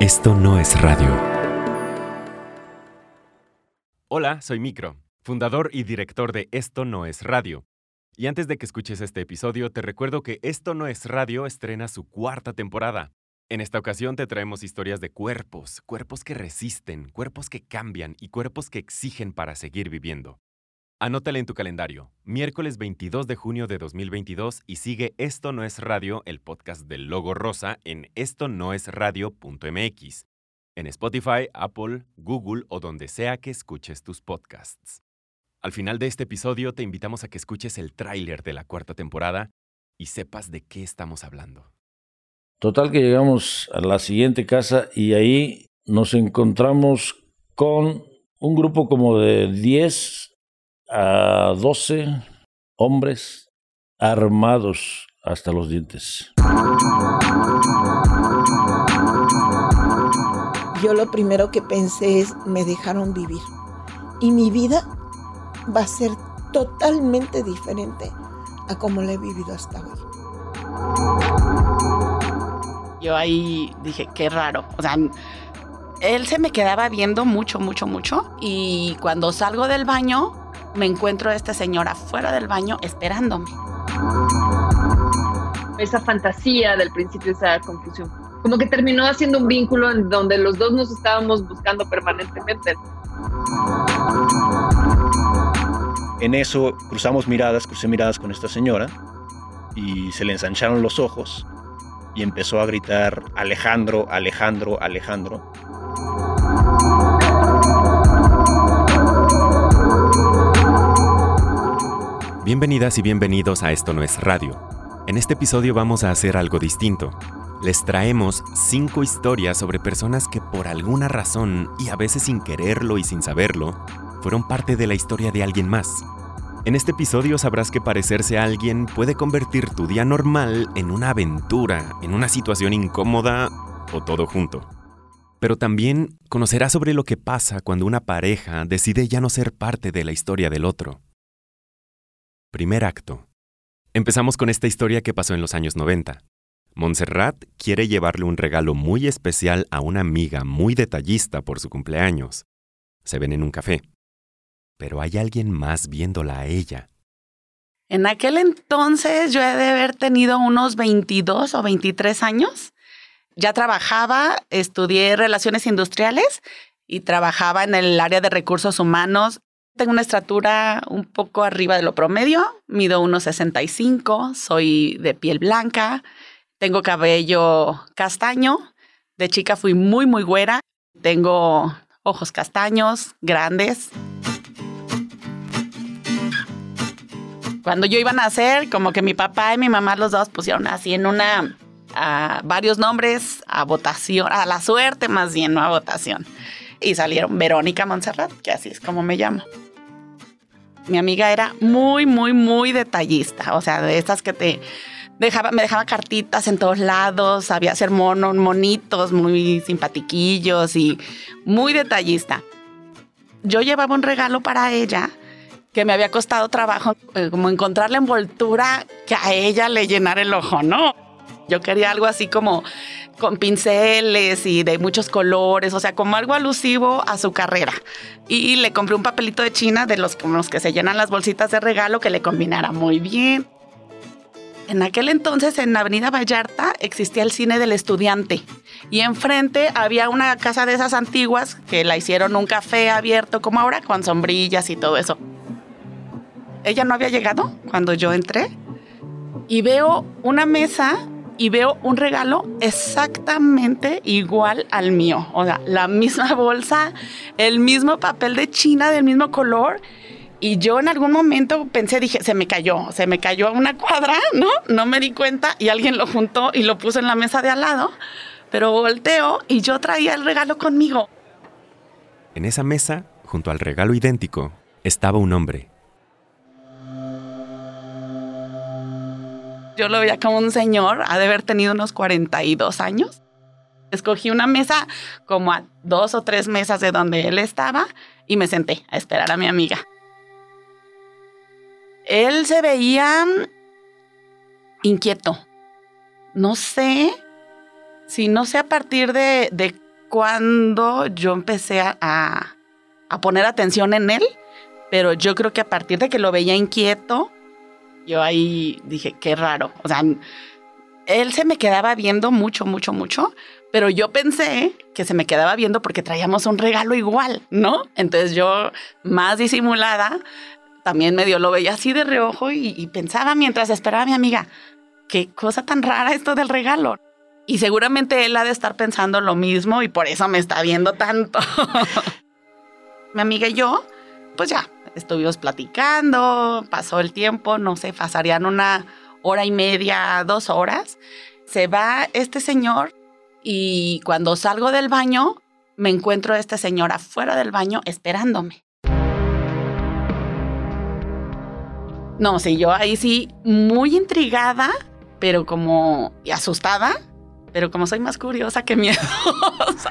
Esto no es radio. Hola, soy Micro, fundador y director de Esto no es radio. Y antes de que escuches este episodio, te recuerdo que Esto no es radio estrena su cuarta temporada. En esta ocasión te traemos historias de cuerpos, cuerpos que resisten, cuerpos que cambian y cuerpos que exigen para seguir viviendo. Anótale en tu calendario, miércoles 22 de junio de 2022 y sigue Esto no es radio, el podcast del logo rosa en esto no es radio.mx, en Spotify, Apple, Google o donde sea que escuches tus podcasts. Al final de este episodio te invitamos a que escuches el tráiler de la cuarta temporada y sepas de qué estamos hablando. Total que llegamos a la siguiente casa y ahí nos encontramos con un grupo como de 10 a 12 hombres armados hasta los dientes. Yo lo primero que pensé es, me dejaron vivir. Y mi vida va a ser totalmente diferente a como la he vivido hasta hoy. Yo ahí dije, qué raro. O sea, él se me quedaba viendo mucho, mucho, mucho. Y cuando salgo del baño, me encuentro a esta señora fuera del baño esperándome. Esa fantasía del principio, esa confusión. Como que terminó haciendo un vínculo en donde los dos nos estábamos buscando permanentemente. En eso cruzamos miradas, crucé miradas con esta señora y se le ensancharon los ojos y empezó a gritar Alejandro, Alejandro, Alejandro. Bienvenidas y bienvenidos a Esto no es radio. En este episodio vamos a hacer algo distinto. Les traemos cinco historias sobre personas que por alguna razón, y a veces sin quererlo y sin saberlo, fueron parte de la historia de alguien más. En este episodio sabrás que parecerse a alguien puede convertir tu día normal en una aventura, en una situación incómoda o todo junto. Pero también conocerás sobre lo que pasa cuando una pareja decide ya no ser parte de la historia del otro. Primer acto. Empezamos con esta historia que pasó en los años 90. Montserrat quiere llevarle un regalo muy especial a una amiga muy detallista por su cumpleaños. Se ven en un café. Pero hay alguien más viéndola a ella. En aquel entonces yo he de haber tenido unos 22 o 23 años. Ya trabajaba, estudié relaciones industriales y trabajaba en el área de recursos humanos tengo una estatura un poco arriba de lo promedio, mido 1,65, soy de piel blanca, tengo cabello castaño, de chica fui muy, muy güera, tengo ojos castaños, grandes. Cuando yo iba a nacer, como que mi papá y mi mamá los dos pusieron así en una, varios nombres a votación, a la suerte más bien, no a votación. Y salieron Verónica Montserrat, que así es como me llamo mi amiga era muy, muy, muy detallista. O sea, de estas que te dejaba, me dejaba cartitas en todos lados, sabía hacer monos, monitos muy simpatiquillos y muy detallista. Yo llevaba un regalo para ella que me había costado trabajo, eh, como encontrar la envoltura que a ella le llenara el ojo, ¿no? Yo quería algo así como con pinceles y de muchos colores, o sea, como algo alusivo a su carrera. Y le compré un papelito de China de los, que se llenan las bolsitas de regalo que le combinara muy bien. En aquel entonces en Avenida Vallarta existía el cine del estudiante y enfrente había una casa de esas antiguas que la hicieron un café abierto como ahora con sombrillas y todo eso. Ella no había llegado cuando yo entré y veo una mesa y veo un regalo exactamente igual al mío. O sea, la misma bolsa, el mismo papel de China del mismo color. Y yo en algún momento pensé, dije, se me cayó, se me cayó una cuadra, ¿no? No me di cuenta y alguien lo juntó y lo puso en la mesa de al lado. Pero volteo y yo traía el regalo conmigo. En esa mesa, junto al regalo idéntico, estaba un hombre Yo lo veía como un señor, ha de haber tenido unos 42 años. Escogí una mesa como a dos o tres mesas de donde él estaba y me senté a esperar a mi amiga. Él se veía inquieto. No sé si no sé a partir de, de cuando yo empecé a, a poner atención en él, pero yo creo que a partir de que lo veía inquieto, yo ahí dije, qué raro. O sea, él se me quedaba viendo mucho, mucho, mucho, pero yo pensé que se me quedaba viendo porque traíamos un regalo igual, ¿no? Entonces yo, más disimulada, también medio lo veía así de reojo y, pensaba mientras esperaba a mi amiga, qué cosa tan rara esto del regalo. Y seguramente él ha de estar pensando lo mismo y por eso me está viendo tanto. mi amiga y yo, pues ya, estuvimos platicando, pasó el tiempo, no sé, pasarían una hora y media, dos horas. Se va este señor y cuando salgo del baño, me encuentro a esta señora fuera del baño esperándome. No, sí, yo ahí sí, muy intrigada, pero como asustada, pero como soy más curiosa que miedosa,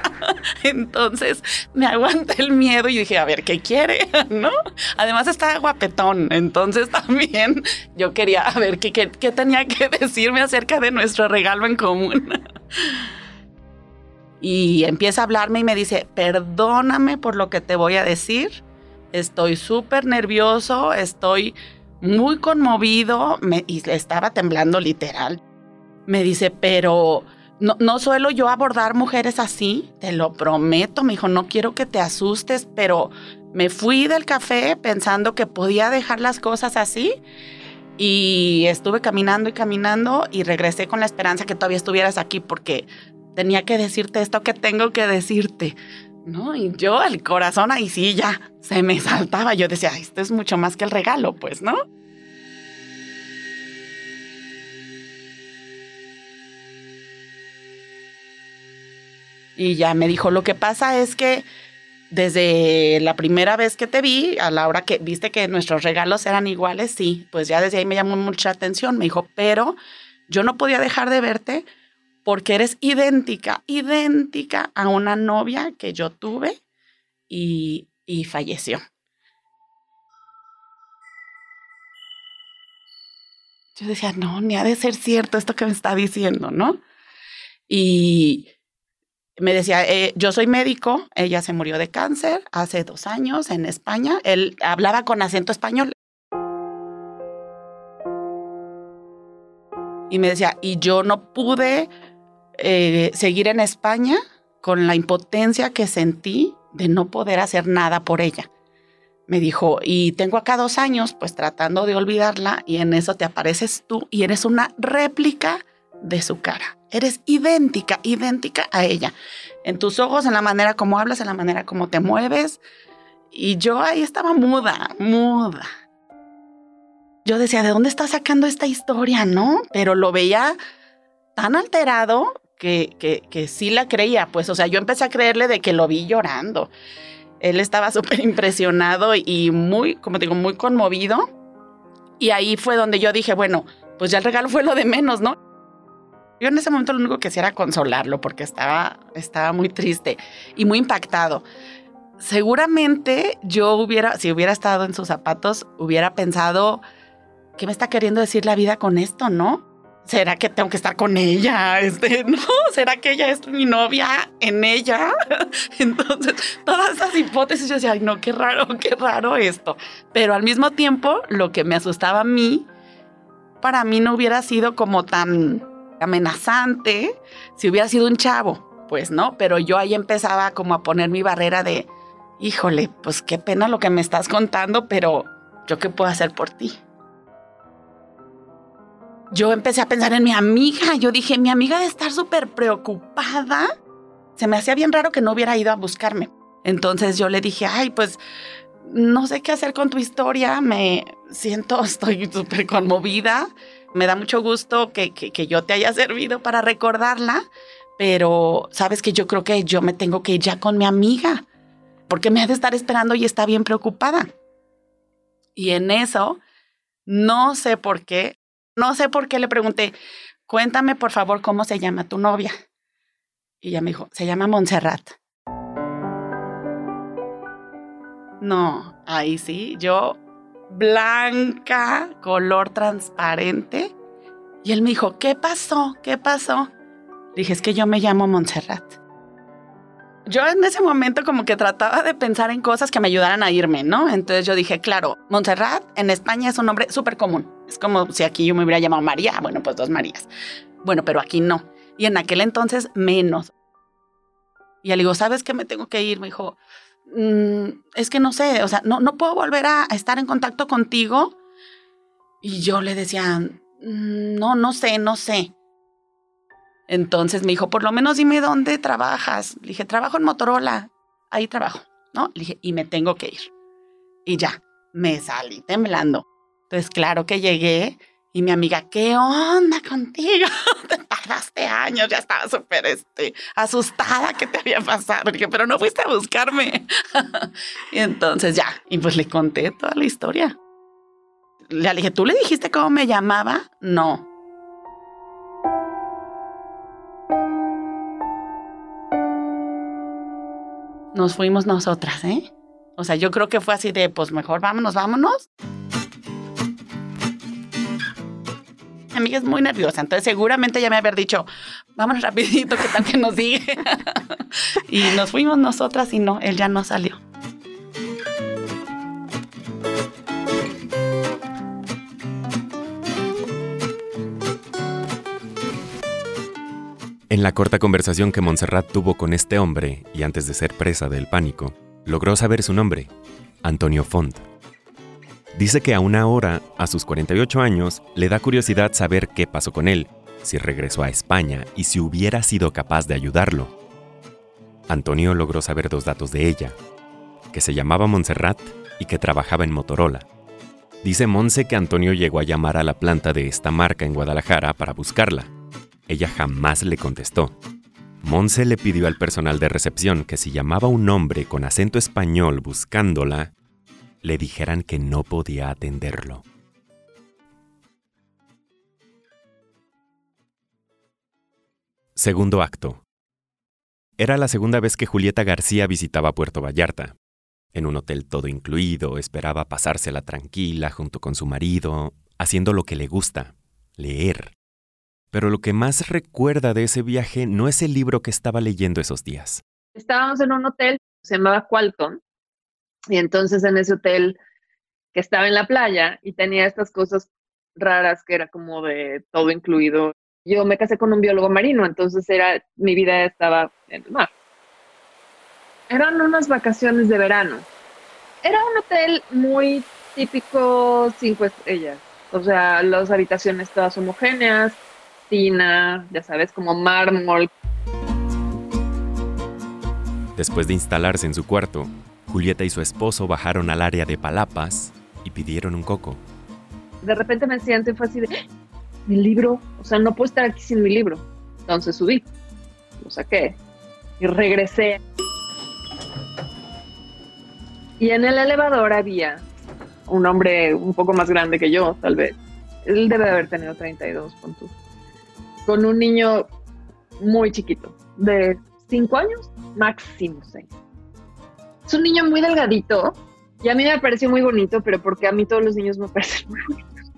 entonces me aguanté el miedo y dije, a ver, ¿qué quiere? ¿No? Además está guapetón, entonces también yo quería ver qué, qué, qué tenía que decirme acerca de nuestro regalo en común. Y empieza a hablarme y me dice, perdóname por lo que te voy a decir, estoy súper nervioso, estoy muy conmovido me, y estaba temblando literal. Me dice, pero no, no suelo yo abordar mujeres así, te lo prometo. Me dijo, no quiero que te asustes, pero me fui del café pensando que podía dejar las cosas así. Y estuve caminando y caminando y regresé con la esperanza que todavía estuvieras aquí porque tenía que decirte esto que tengo que decirte. ¿No? Y yo, el corazón ahí sí ya se me saltaba. Yo decía, esto es mucho más que el regalo, pues, ¿no? Y ya me dijo, lo que pasa es que desde la primera vez que te vi, a la hora que viste que nuestros regalos eran iguales, sí, pues ya desde ahí me llamó mucha atención. Me dijo, pero yo no podía dejar de verte porque eres idéntica, idéntica a una novia que yo tuve y, y falleció. Yo decía, no, ni ha de ser cierto esto que me está diciendo, ¿no? Y me decía, eh, yo soy médico, ella se murió de cáncer hace dos años en España, él hablaba con acento español. Y me decía, y yo no pude eh, seguir en España con la impotencia que sentí de no poder hacer nada por ella. Me dijo, y tengo acá dos años, pues tratando de olvidarla, y en eso te apareces tú y eres una réplica de su cara. Eres idéntica, idéntica a ella. En tus ojos, en la manera como hablas, en la manera como te mueves. Y yo ahí estaba muda, muda. Yo decía, ¿de dónde está sacando esta historia, no? Pero lo veía tan alterado que, que, que sí la creía. Pues, o sea, yo empecé a creerle de que lo vi llorando. Él estaba súper impresionado y muy, como digo, muy conmovido. Y ahí fue donde yo dije, bueno, pues ya el regalo fue lo de menos, ¿no? Yo en ese momento lo único que hacía era consolarlo porque estaba, estaba muy triste y muy impactado. Seguramente yo hubiera, si hubiera estado en sus zapatos, hubiera pensado, ¿qué me está queriendo decir la vida con esto, no? ¿Será que tengo que estar con ella? Este, ¿no? ¿Será que ella es mi novia en ella? Entonces, todas esas hipótesis, yo decía, no, qué raro, qué raro esto. Pero al mismo tiempo, lo que me asustaba a mí, para mí no hubiera sido como tan amenazante si hubiera sido un chavo, pues no, pero yo ahí empezaba como a poner mi barrera de, híjole, pues qué pena lo que me estás contando, pero yo qué puedo hacer por ti. Yo empecé a pensar en mi amiga, yo dije, mi amiga de estar súper preocupada, se me hacía bien raro que no hubiera ido a buscarme. Entonces yo le dije, ay, pues no sé qué hacer con tu historia, me siento, estoy súper conmovida me da mucho gusto que, yo te haya servido para recordarla, pero sabes que yo creo que yo me tengo que ir ya con mi amiga, porque me ha de estar esperando y está bien preocupada. Y en eso, no sé por qué, no sé por qué le pregunté, cuéntame por favor cómo se llama tu novia. Y ella me dijo, se llama Montserrat. No, ahí sí, yo blanca, color transparente. Y él me dijo, ¿qué pasó? ¿Qué pasó? dije, es que yo me llamo Montserrat. yo en ese momento como que trataba de pensar en cosas que me ayudaran a irme, ¿no? Entonces yo dije, claro, Montserrat en España es un nombre súper común. Es como si aquí yo me hubiera llamado María, bueno, pues dos Marías. Bueno, pero aquí no. Y en aquel entonces menos. Y le digo, ¿sabes qué? Me tengo que ir. Me dijo, mm, es que no sé, o sea, no, no puedo volver a estar en contacto contigo. Y yo le decía, mm, no, no sé, no sé. Entonces me dijo, por lo menos dime dónde trabajas. Le dije, trabajo en Motorola. Ahí trabajo, ¿no? Le dije, y me tengo que ir. Y ya, me salí temblando. Entonces, claro que llegué y mi amiga, ¿qué onda contigo? Te tardaste años, ya estaba súper este, asustada que te había pasado. Dije, pero no fuiste a buscarme. y entonces ya, y pues le conté toda la historia. Le dije, ¿tú le dijiste cómo me llamaba? No. nos fuimos nosotras, ¿eh? O sea, yo creo que fue así de, pues mejor vámonos, vámonos. Amiga es muy nerviosa, entonces seguramente ya me había dicho, vámonos rapidito, que tal que nos sigue. y nos fuimos nosotras y no, él ya no salió. En la corta conversación que Montserrat tuvo con este hombre, y antes de ser presa del pánico, logró saber su nombre, Antonio Font. Dice que aún ahora, a sus 48 años, le da curiosidad saber qué pasó con él, si regresó a España y si hubiera sido capaz de ayudarlo. Antonio logró saber dos datos de ella, que se llamaba Montserrat y que trabajaba en Motorola. Dice Monse que Antonio llegó a llamar a la planta de esta marca en Guadalajara para buscarla, ella jamás le contestó. Monse le pidió al personal de recepción que si llamaba un hombre con acento español buscándola, le dijeran que no podía atenderlo. Segundo acto. Era la segunda vez que Julieta García visitaba Puerto Vallarta. En un hotel todo incluido, esperaba pasársela tranquila junto con su marido, haciendo lo que le gusta, leer. Pero lo que más recuerda de ese viaje no es el libro que estaba leyendo esos días. Estábamos en un hotel, se llamaba Qualton, y entonces en ese hotel que estaba en la playa y tenía estas cosas raras que era como de todo incluido. Yo me casé con un biólogo marino, entonces era mi vida estaba en el mar. Eran unas vacaciones de verano. Era un hotel muy típico cinco estrellas. O sea, las habitaciones todas homogéneas, ya sabes, como mármol. Después de instalarse en su cuarto, Julieta y su esposo bajaron al área de palapas y pidieron un coco. De repente me siento y fue así de, mi libro, o sea, no puedo estar aquí sin mi libro. Entonces subí, lo saqué y regresé. Y en el elevador había un hombre un poco más grande que yo, tal vez. Él debe haber tenido 32 puntos con un niño muy chiquito, de 5 años, máximo 6. Es un niño muy delgadito y a mí me pareció muy bonito, pero porque a mí todos los niños me parecen muy bonitos.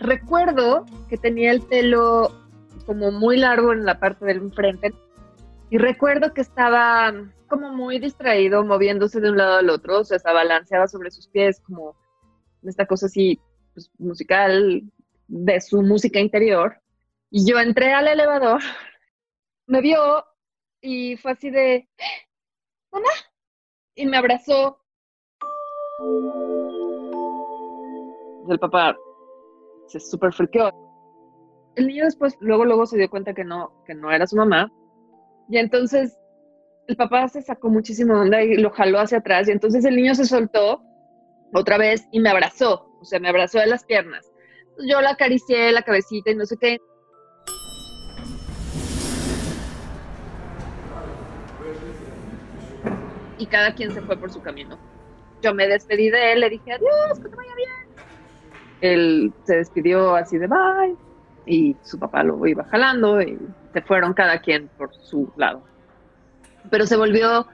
Recuerdo que tenía el pelo como muy largo en la parte del enfrente y recuerdo que estaba como muy distraído, moviéndose de un lado al otro, o sea, se balanceaba sobre sus pies como esta cosa así pues, musical de su música interior. Y yo entré al elevador, me vio y fue así de, mamá, y me abrazó. El papá se súper friqueó. El niño después, luego, luego se dio cuenta que no, que no era su mamá. Y entonces el papá se sacó muchísimo onda y lo jaló hacia atrás. Y entonces el niño se soltó otra vez y me abrazó. O sea, me abrazó de las piernas. Yo la acaricié la cabecita y no sé qué. Y cada quien se fue por su camino. Yo me despedí de él, le dije adiós, que te vaya bien. Él se despidió así de bye y su papá lo iba jalando y se fueron cada quien por su lado. Pero se volvió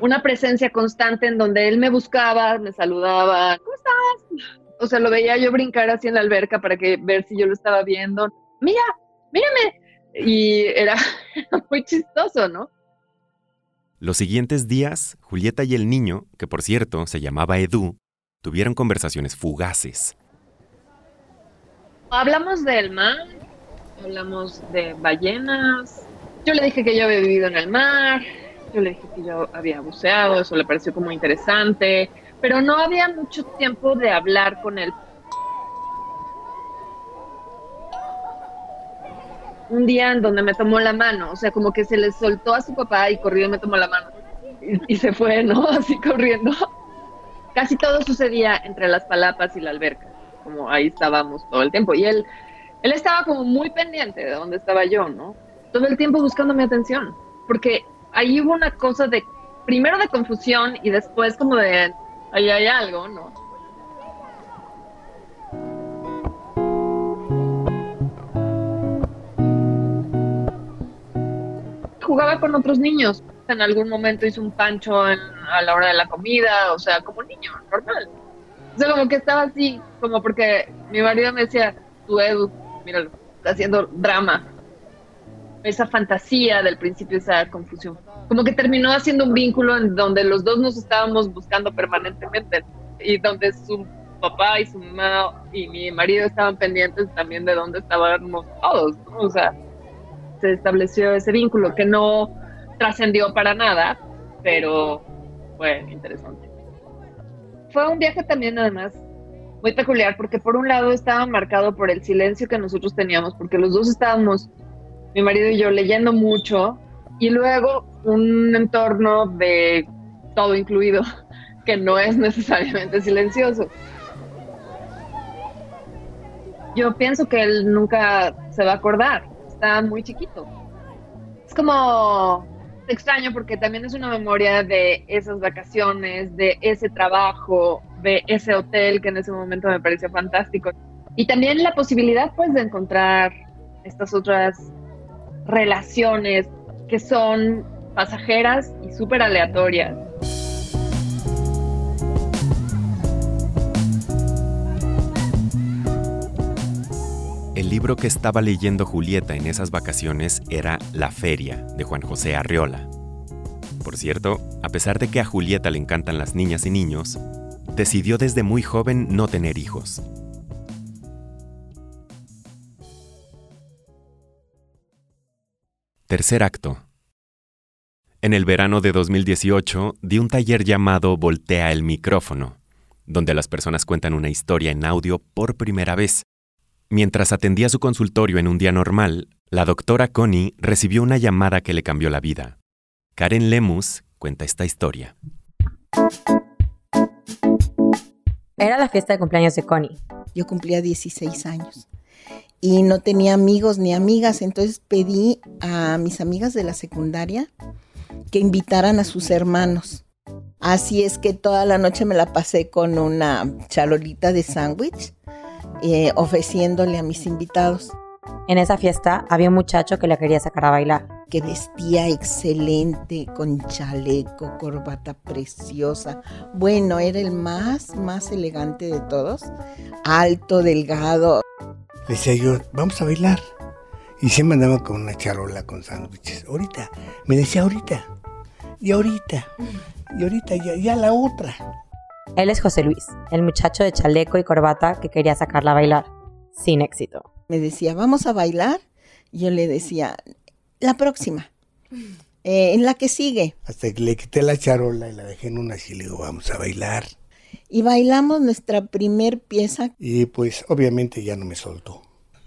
una presencia constante en donde él me buscaba, me saludaba, ¿cómo estás? O sea, lo veía yo brincar así en la alberca para que ver si yo lo estaba viendo. Mira, mírame. Y era muy chistoso, ¿no? Los siguientes días, Julieta y el niño, que por cierto se llamaba Edu, tuvieron conversaciones fugaces. Hablamos del mar, hablamos de ballenas. Yo le dije que yo había vivido en el mar, yo le dije que yo había buceado, eso le pareció como interesante, pero no había mucho tiempo de hablar con él. Un día en donde me tomó la mano, o sea, como que se le soltó a su papá y corrió y me tomó la mano. Y, se fue, ¿no? Así corriendo. Casi todo sucedía entre las palapas y la alberca, como ahí estábamos todo el tiempo. Y él, él estaba como muy pendiente de dónde estaba yo, ¿no? Todo el tiempo buscando mi atención, porque ahí hubo una cosa de, primero de confusión y después como de, ahí hay algo, ¿no? Jugaba con otros niños. En algún momento hizo un pancho en- a la hora de la comida, o sea, como niño, normal. O sea, como que estaba así, como porque mi marido me decía, tu Edu, míralo, está haciendo drama. Esa fantasía del principio, esa confusión. Como que terminó haciendo un vínculo en donde los dos nos estábamos buscando permanentemente y donde su papá y su mamá y mi marido estaban pendientes también de dónde estábamos todos, ¿no? O sea, se estableció ese vínculo que no trascendió para nada, pero fue interesante. Fue un viaje también además muy peculiar porque por un lado estaba marcado por el silencio que nosotros teníamos, porque los dos estábamos, mi marido y yo, leyendo mucho y luego un entorno de todo incluido que no es necesariamente silencioso. Yo pienso que él nunca se va a acordar, está muy chiquito. Es como extraño porque también es una memoria de esas vacaciones, de ese trabajo, de ese hotel que en ese momento me pareció fantástico. Y también la posibilidad pues de encontrar estas otras relaciones que son pasajeras y súper aleatorias. El libro que estaba leyendo Julieta en esas vacaciones era La Feria, de Juan José Arriola. Por cierto, a pesar de que a Julieta le encantan las niñas y niños, decidió desde muy joven no tener hijos. Tercer acto. En el verano de 2018 di un taller llamado Voltea el micrófono, donde las personas cuentan una historia en audio por primera vez. Mientras atendía su consultorio en un día normal, la doctora Connie recibió una llamada que le cambió la vida. Karen Lemus cuenta esta historia. Era la fiesta de cumpleaños de Connie. Yo cumplía 16 años y no tenía amigos ni amigas, entonces pedí a mis amigas de la secundaria que invitaran a sus hermanos. Así es que toda la noche me la pasé con una charolita de sándwich eh, ofreciéndole a mis invitados En esa fiesta había un muchacho que la quería sacar a bailar. que vestía excelente, con chaleco, corbata preciosa. Bueno, era el más, más elegante de todos. Alto, delgado. Le decía yo, vamos a bailar. Y siempre andaba con una charola con sándwiches. Ahorita, me decía ahorita. Y ahorita. Y ahorita ya, ya la otra. Él es José Luis, el muchacho de chaleco y corbata que quería sacarla a bailar. Sin éxito. Me decía, vamos a bailar. Y yo le decía, la próxima. Eh, en la que sigue. Hasta que le quité la charola y la dejé en una y le digo, vamos a bailar. Y bailamos nuestra primer pieza. Y pues obviamente ya no me soltó.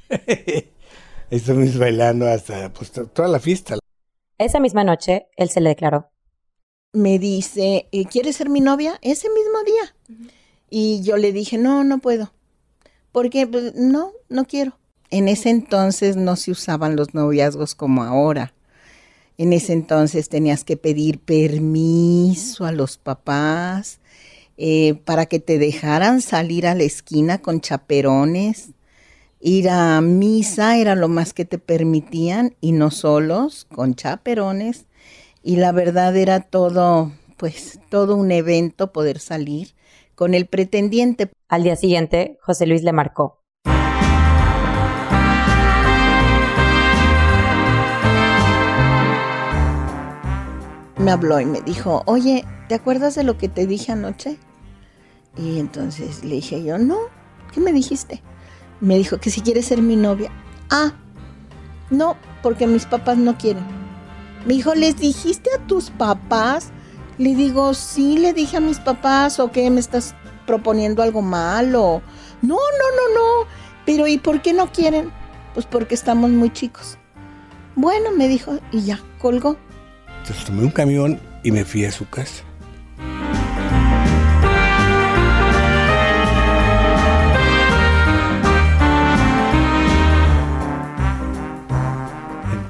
Estuvimos bailando hasta pues, to- toda la fiesta. Esa misma noche, él se le declaró. Me dice, eh, ¿quieres ser mi novia? Ese mismo día. Y yo le dije, no, no puedo. Porque, pues, no, no quiero. En ese entonces no se usaban los noviazgos como ahora. En ese entonces tenías que pedir permiso a los papás eh, para que te dejaran salir a la esquina con chaperones. Ir a misa era lo más que te permitían y no solos, con chaperones. Y la verdad era todo, pues, todo un evento poder salir con el pretendiente. Al día siguiente, José Luis le marcó. me habló y me dijo, oye, ¿te acuerdas de lo que te dije anoche? Y entonces le dije yo, no, ¿qué me dijiste? Me dijo que si quieres ser mi novia. Ah, no, porque mis papás no quieren. Me dijo, ¿les dijiste a tus papás? Le digo, sí, le dije a mis papás, ¿o qué? ¿Me estás proponiendo algo malo? No, no, no, no. Pero ¿y por qué no quieren? Pues porque estamos muy chicos. Bueno, me dijo, y ya, colgó. Entonces tomé un camión y me fui a su casa.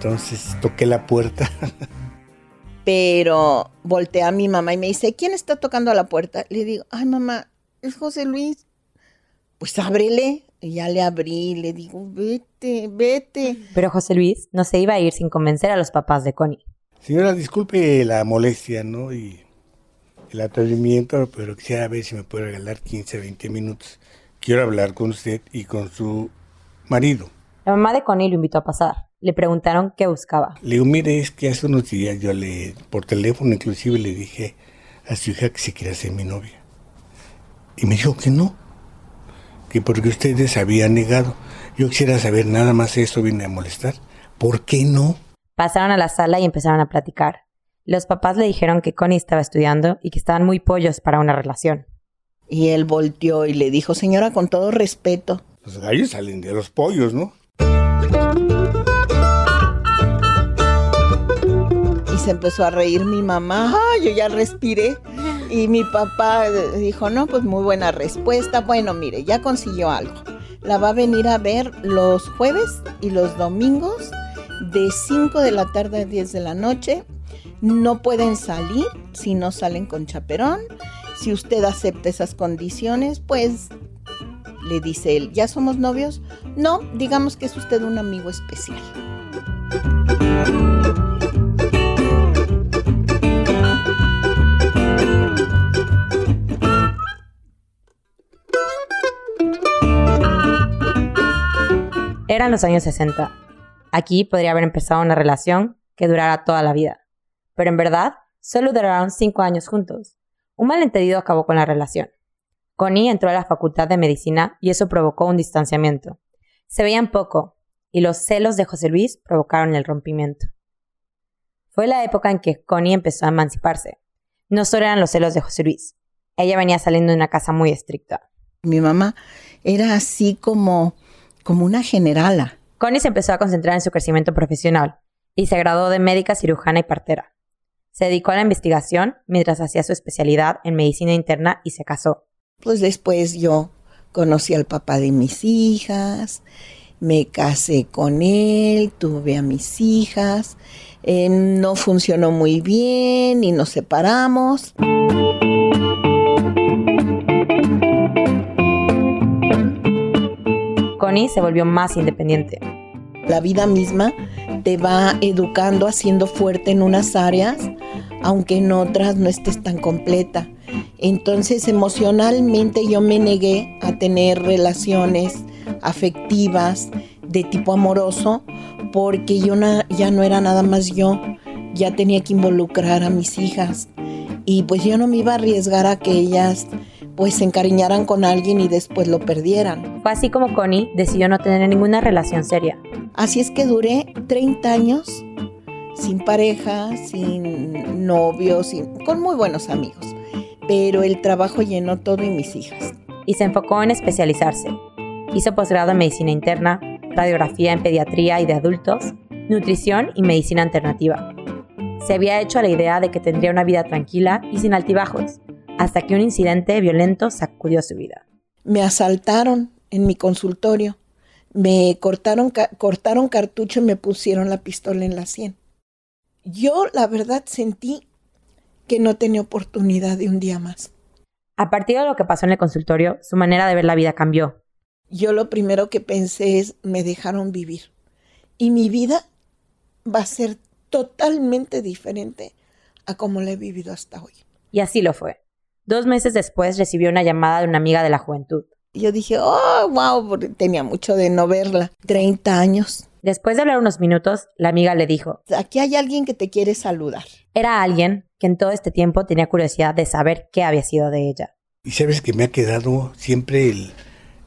Entonces toqué la puerta. Pero volteé a mi mamá y me dice, ¿quién está tocando a la puerta? Le digo, ay mamá, es José Luis. Pues ábrele. Y ya le abrí, le digo, vete, vete. Pero José Luis no se iba a ir sin convencer a los papás de Connie. Señora, disculpe la molestia, ¿no? Y el atrevimiento, pero quisiera ver si me puede regalar 15, 20 minutos. Quiero hablar con usted y con su marido. La mamá de Connie lo invitó a pasar. Le preguntaron qué buscaba. Le digo, mire, es que hace unos días yo le, por teléfono inclusive le dije a su hija que si quería ser mi novia. Y me dijo que no, que porque ustedes habían negado. Yo quisiera saber, nada más eso viene a molestar. ¿Por qué no? Pasaron a la sala y empezaron a platicar. Los papás le dijeron que Connie estaba estudiando y que estaban muy pollos para una relación. Y él volteó y le dijo, señora, con todo respeto. Los gallos salen de los pollos, ¿no? Se empezó a reír mi mamá. ¡Ay, yo ya respiré! Y mi papá dijo, no, pues muy buena respuesta. Bueno, mire, ya consiguió algo. La va a venir a ver los jueves y los domingos de 5 de la tarde a 10 de la noche. No pueden salir si no salen con chaperón. Si usted acepta esas condiciones, pues le dice él, ¿ya somos novios? No, digamos que es usted un amigo especial. Eran los años 60. Aquí podría haber empezado una relación que durara toda la vida. Pero en verdad, solo duraron cinco años juntos. Un malentendido acabó con la relación. Connie entró a la facultad de medicina y eso provocó un distanciamiento. Se veían poco, y los celos de José Luis provocaron el rompimiento. Fue la época en que Connie empezó a emanciparse. No solo eran los celos de José Luis. Ella venía saliendo de una casa muy estricta. Mi mamá era así como, como una generala. Connie se empezó a concentrar en su crecimiento profesional y se graduó de médica cirujana y partera. Se dedicó a la investigación mientras hacía su especialidad en medicina interna y se casó. Pues después yo conocí al papá de mis hijas, me casé con él, tuve a mis hijas, eh, no funcionó muy bien y nos separamos. Se volvió más independiente. La vida misma te va educando, haciendo fuerte en unas áreas, aunque en otras no estés tan completa. Entonces emocionalmente yo me negué a tener relaciones afectivas de tipo amoroso porque yo ya no era nada más yo, ya tenía que involucrar a mis hijas y pues yo no me iba a arriesgar a que ellas pues se encariñaran con alguien y después lo perdieran. Fue así como Connie decidió no tener ninguna relación seria. Así es que duré 30 años sin pareja, sin novio, sin, con muy buenos amigos. Pero el trabajo llenó todo y mis hijas. Y se enfocó en especializarse. Hizo posgrado en medicina interna, radiografía en pediatría y de adultos, nutrición y medicina alternativa. Se había hecho a la idea de que tendría una vida tranquila y sin altibajos, hasta que un incidente violento sacudió su vida. Me asaltaron en mi consultorio, me cortaron, cortaron cartucho y me pusieron la pistola en la sien. Yo, la verdad, sentí que no tenía oportunidad de un día más. A partir de lo que pasó en el consultorio, su manera de ver la vida cambió. Yo lo primero que pensé es, me dejaron vivir. Y mi vida va a ser totalmente diferente a como la he vivido hasta hoy. Y así lo fue. Dos meses después recibió una llamada de una amiga de la juventud. Yo dije, oh, wow, tenía mucho de no verla. 30 años Después de hablar unos minutos, la amiga le dijo, Aquí hay alguien que te quiere saludar. era alguien que en todo este tiempo tenía curiosidad de saber qué había sido de ella. Y sabes que me ha quedado siempre el-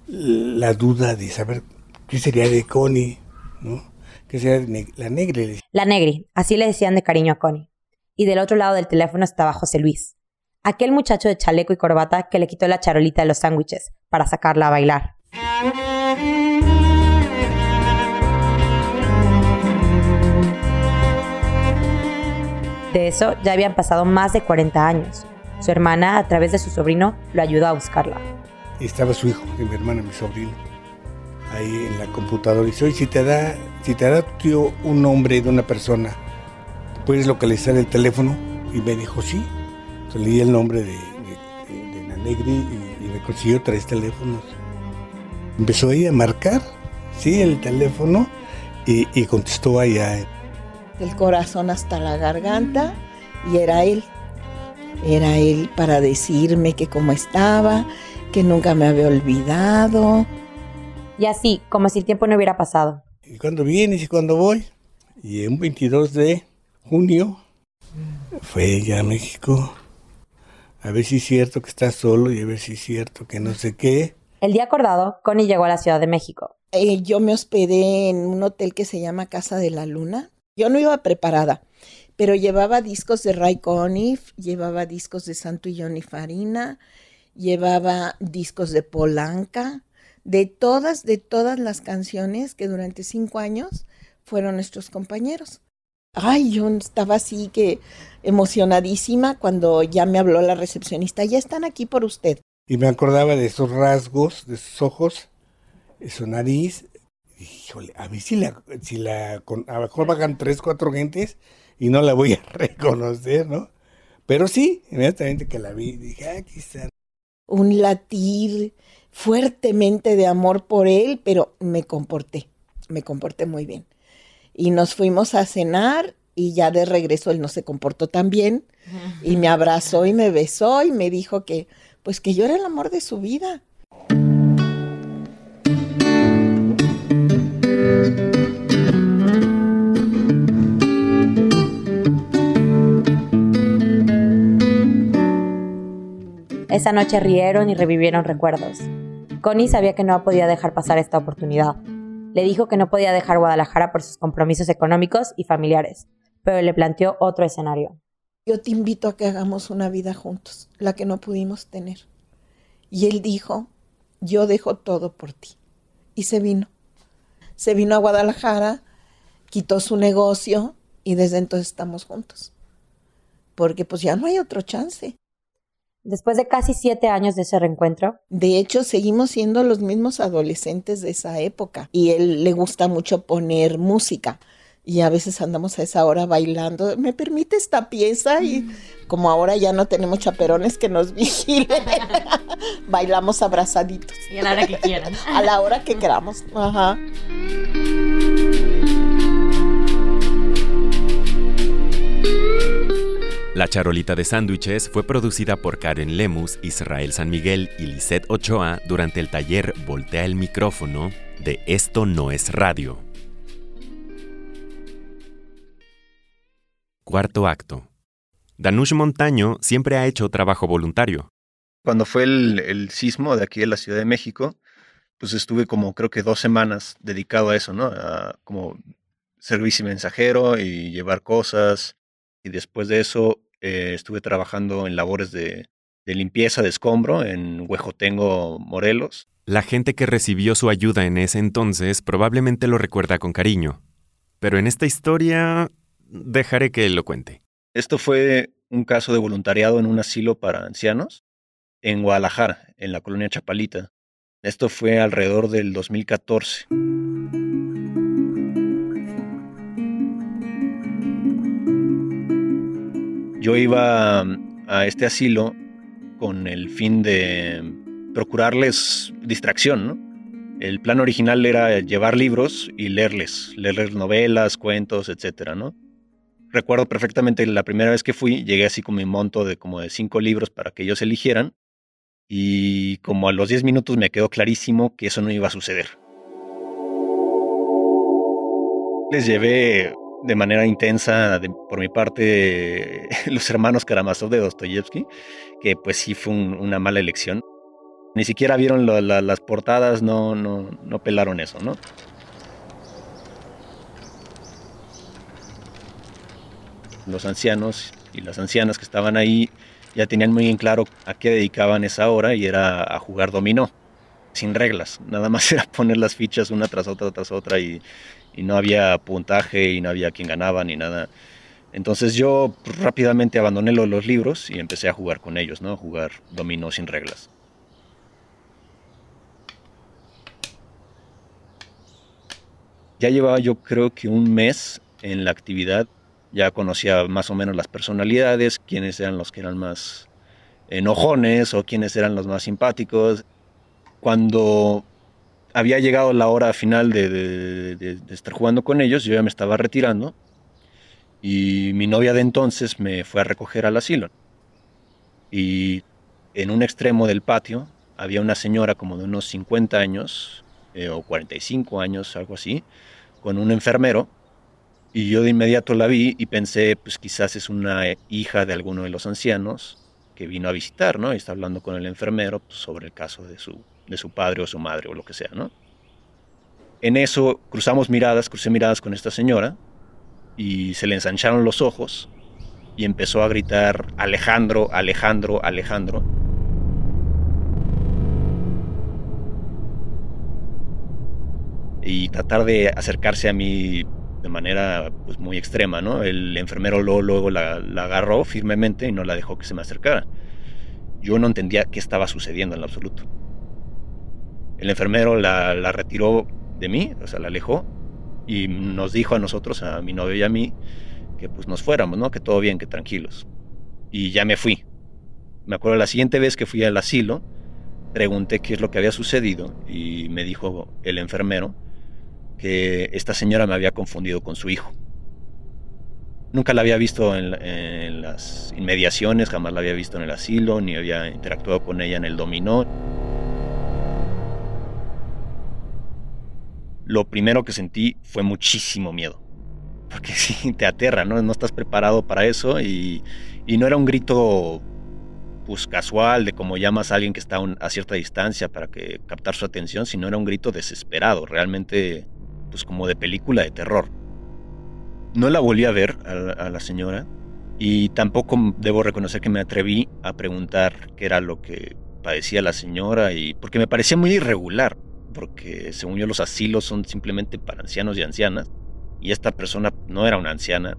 la duda de saber qué sería de Connie, ¿no? ¿Qué sería de Ne- la decía, La Negri, así le decían de cariño a Connie. Y del otro lado del teléfono estaba José Luis, aquel muchacho de chaleco y corbata que le quitó la charolita de los sándwiches para sacarla a bailar. De eso ya habían pasado más de 40 años. Su hermana, a través de su sobrino, lo ayudó a buscarla. estaba su hijo, mi hermana, mi sobrino, ahí en la computadora. Y oye, si te da, si te da tío un nombre de una persona, ¿puedes localizar el teléfono? Y me dijo, sí. Leí el nombre de, de, de- de la Negri y, y me consiguió tres teléfonos. Empezó ahí a marcar, sí, el teléfono y, y contestó allá. El corazón hasta la garganta y era él. Era él para decirme que cómo estaba, que nunca me había olvidado. Y así, como si el tiempo no hubiera pasado. ¿Y cuándo vienes y cuándo voy? Y un 22 de junio fue ella a México. A ver si es cierto que está solo y a ver si es cierto que no sé qué. El día acordado, Connie llegó a la Ciudad de México. Eh, yo me hospedé en un hotel que se llama Casa de la Luna. Yo no iba preparada, pero llevaba discos de Ray Conniff, llevaba discos de Santo y Johnny Farina, llevaba discos de Polanca, de todas, de todas las canciones que durante cinco años fueron nuestros compañeros. Ay, yo estaba así que emocionadísima cuando ya me habló la recepcionista. Ya están aquí por usted. Y me acordaba de esos rasgos, de sus ojos, de su nariz. Híjole, a ver si la, si la, con- a lo mejor bajan tres, cuatro gentes y no la voy a reconocer, ¿no? Pero sí, inmediatamente que la vi, dije, ah, aquí está. un latir fuertemente de amor por él, pero me comporté, me comporté muy bien. Y nos fuimos a cenar y ya de regreso él no se comportó tan bien y me abrazó y me besó y me dijo que pues que yo era el amor de su vida. Esa noche rieron y revivieron recuerdos. Connie sabía que no podía dejar pasar esta oportunidad. Le dijo que no podía dejar Guadalajara por sus compromisos económicos y familiares, pero le planteó otro escenario. Yo te invito a que hagamos una vida juntos, la que no pudimos tener. Y él dijo, yo dejo todo por ti. Y se vino. Se vino a Guadalajara, quitó su negocio y desde entonces estamos juntos. Porque pues ya no hay otro chance. Después de casi siete años de ese reencuentro, De hecho, seguimos siendo los mismos adolescentes de esa época. Y él le gusta mucho poner música. Y a veces andamos a esa hora bailando. ¿Me permite esta pieza? Y como ahora ya no tenemos chaperones que nos vigilen, bailamos abrazaditos. Y a la hora que quieran. A la hora que queramos. Ajá. La charolita de sándwiches fue producida por Karen Lemus, Israel San Miguel y Lisette Ochoa durante el taller Voltea el micrófono de Esto no es radio. Cuarto acto. Danush Montaño siempre ha hecho trabajo voluntario. Cuando fue el, sismo de aquí de la Ciudad de México, pues estuve como creo que dos semanas dedicado a eso, ¿no? A como servicio mensajero y llevar cosas. Y después de eso eh, estuve trabajando en labores de, de limpieza de escombro en Huejotengo, Morelos. La gente que recibió su ayuda en ese entonces probablemente lo recuerda con cariño. Pero en esta historia dejaré que él lo cuente. Esto fue un caso de voluntariado en un asilo para ancianos en Guadalajara, en la colonia Chapalita. Esto fue alrededor del 2014. Yo iba a este asilo con el fin de procurarles distracción, ¿no? El plan original era llevar libros y leerles, leerles novelas, cuentos, etcétera, ¿no? Recuerdo perfectamente la primera vez que fui, llegué así con mi monto de como de cinco libros para que ellos eligieran y como a los 10 minutos me quedó clarísimo que eso no iba a suceder. Les llevé de manera intensa, por mi parte, los hermanos Karamazov de Dostoyevsky, que pues sí fue una mala elección. Ni siquiera vieron las portadas, no, no, no pelaron eso, ¿no? Los ancianos y las ancianas que estaban ahí ya tenían muy en claro a qué dedicaban esa hora y era a jugar dominó, sin reglas. Nada más era poner las fichas una tras otra tras otra y, y no había puntaje y no había quien ganaba ni nada. Entonces yo rápidamente abandoné los libros y empecé a jugar con ellos, ¿no? A jugar dominó sin reglas. Ya llevaba yo creo que un mes en la actividad, ya conocía más o menos las personalidades, quiénes eran los que eran más enojones o quiénes eran los más simpáticos. Cuando había llegado la hora final de, estar jugando con ellos, yo ya me estaba retirando y mi novia de entonces me fue a recoger al asilo. Y en un extremo del patio había una señora como de unos 50 años eh, o 45 años, algo así, con un enfermero. Y yo de inmediato la vi y pensé, pues quizás es una hija de alguno de los ancianos que vino a visitar, ¿no? Y está hablando con el enfermero pues, sobre el caso de su de su padre o su madre o lo que sea, ¿no? En eso cruzamos miradas, crucé miradas con esta señora y se le ensancharon los ojos y empezó a gritar Alejandro, Alejandro, Alejandro. Y tratar de acercarse a mí de manera pues, muy extrema, ¿no? El enfermero luego, luego la, la, agarró firmemente y no la dejó que se me acercara. Yo no entendía qué estaba sucediendo en lo absoluto. El enfermero la, retiró de mí, o sea, la alejó y nos dijo a nosotros, a mi novio y a mí, que pues nos fuéramos, ¿no? Que todo bien, que tranquilos. Y ya me fui. Me acuerdo la siguiente vez que fui al asilo, pregunté qué es lo que había sucedido y me dijo el enfermero que esta señora me había confundido con su hijo. Nunca la había visto en, en las inmediaciones, jamás la había visto en el asilo, ni había interactuado con ella en el dominó. Lo primero que sentí fue muchísimo miedo. Porque sí, te aterra, ¿no? No estás preparado para eso y, no era un grito pues casual de como llamas a alguien que está a cierta distancia para que captar su atención, sino era un grito desesperado, realmente pues como de película de terror. No la volví a ver a la señora y tampoco debo reconocer que me atreví a preguntar qué era lo que padecía la señora y porque me parecía muy irregular porque según yo los asilos son simplemente para ancianos y ancianas, y esta persona no era una anciana,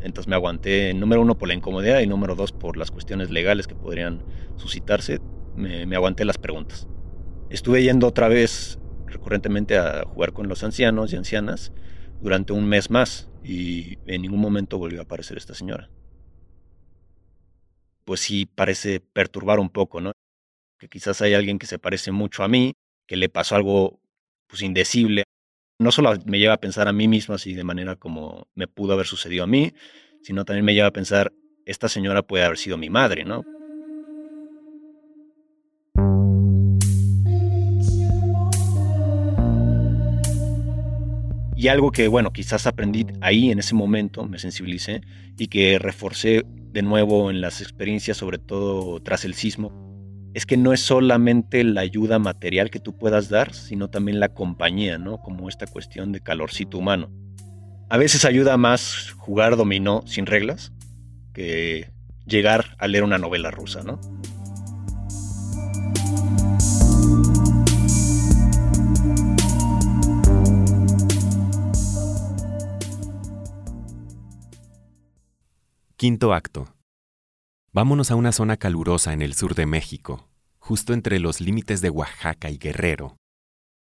entonces me aguanté, número uno, por la incomodidad y número dos, por las cuestiones legales que podrían suscitarse, me, me aguanté las preguntas. Estuve yendo otra vez recurrentemente a jugar con los ancianos y ancianas durante un mes más y en ningún momento volvió a aparecer esta señora. Pues sí parece perturbar un poco, ¿no? Que quizás hay alguien que se parece mucho a mí que le pasó algo pues indecible. No solo me lleva a pensar a mí mismo así de manera como me pudo haber sucedido a mí, sino también me lleva a pensar, esta señora puede haber sido mi madre, ¿no? Y algo que, bueno, quizás aprendí ahí en ese momento, me sensibilicé y que reforcé de nuevo en las experiencias, sobre todo tras el sismo, es que no es solamente la ayuda material que tú puedas dar, sino también la compañía, ¿no? Como esta cuestión de calorcito humano. A veces ayuda más jugar dominó sin reglas que llegar a leer una novela rusa, ¿no? Quinto acto. Vámonos a una zona calurosa en el sur de México, justo entre los límites de Oaxaca y Guerrero,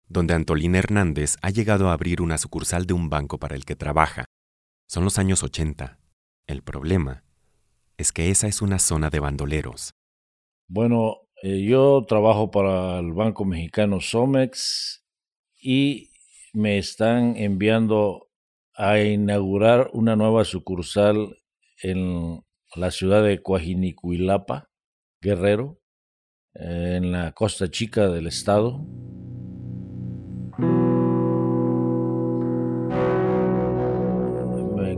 donde Antolín Hernández ha llegado a abrir una sucursal de un banco para el que trabaja. Son los años 80. El problema es que esa es una zona de bandoleros. Bueno, eh, yo trabajo para el Banco Mexicano Somex y me están enviando a inaugurar una nueva sucursal en la ciudad de Coajinicuilapa, Guerrero, en la costa chica del estado.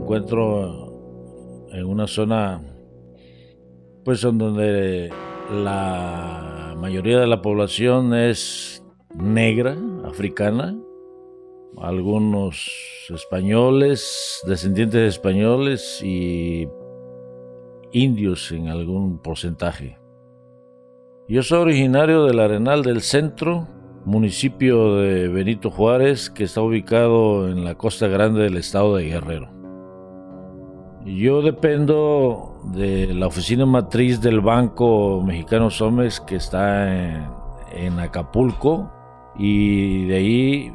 encuentro en una zona pues en donde la mayoría de la población es negra, africana, algunos españoles, descendientes de españoles y indios en algún porcentaje. Yo soy originario del Arenal del Centro, municipio de Benito Juárez, que está ubicado en la costa grande del estado de Guerrero. Yo dependo de la oficina matriz del Banco Mexicano Somes, que está en, Acapulco, y de ahí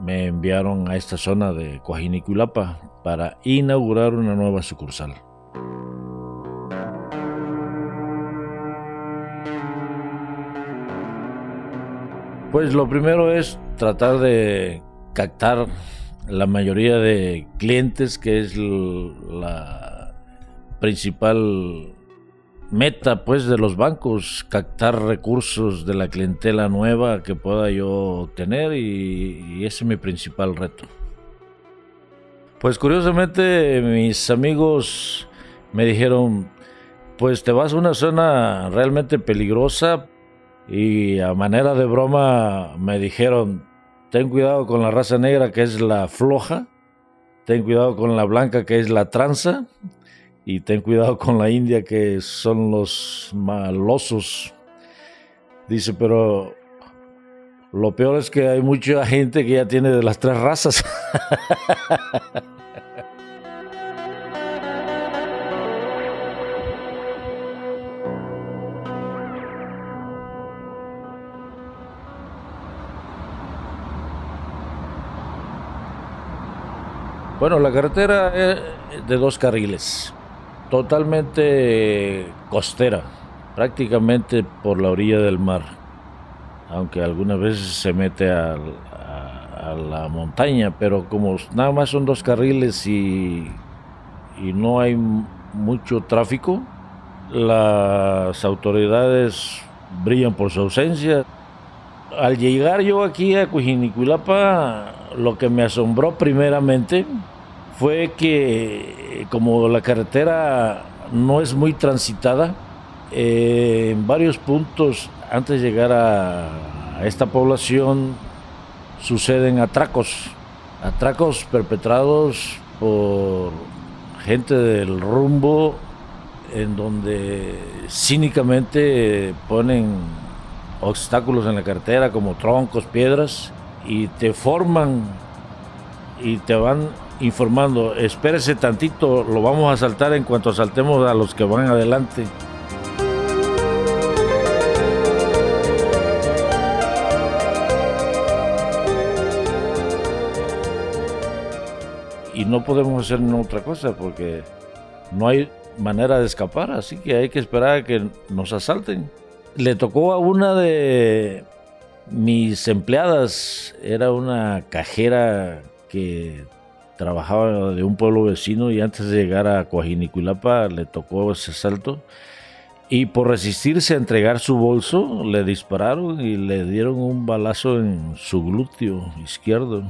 me enviaron a esta zona de Coajiniculapa para inaugurar una nueva sucursal. Pues lo primero es tratar de captar la mayoría de clientes, que es la principal meta pues de los bancos, captar recursos de la clientela nueva que pueda yo tener y, ese es mi principal reto. Pues curiosamente mis amigos me dijeron, pues te vas a una zona realmente peligrosa y a manera de broma me dijeron, ten cuidado con la raza negra que es la floja, ten cuidado con la blanca que es la tranza y ten cuidado con la India que son los malosos. Dice, pero lo peor es que hay mucha gente que ya tiene de las tres razas. Bueno, la carretera es de dos carriles totalmente costera, prácticamente por la orilla del mar, aunque algunas veces se mete a, la montaña, pero como nada más son dos carriles y, y no hay mucho tráfico, las autoridades brillan por su ausencia. Al llegar yo aquí a Cujinicuilapa, lo que me asombró primeramente fue que como la carretera no es muy transitada, eh, en varios puntos antes de llegar a, esta población suceden atracos, atracos perpetrados por gente del rumbo en donde cínicamente ponen obstáculos en la carretera como troncos, piedras y te forman y te van informando, espérese tantito, lo vamos a saltar en cuanto saltemos a los que van adelante. Y no podemos hacer otra cosa porque no hay manera de escapar, así que hay que esperar a que nos asalten. Le tocó a una de mis empleadas, era una cajera que trabajaba de un pueblo vecino y antes de llegar a Coajinicuilapa le tocó ese salto. Y por resistirse a entregar su bolso, le dispararon y le dieron un balazo en su glúteo izquierdo.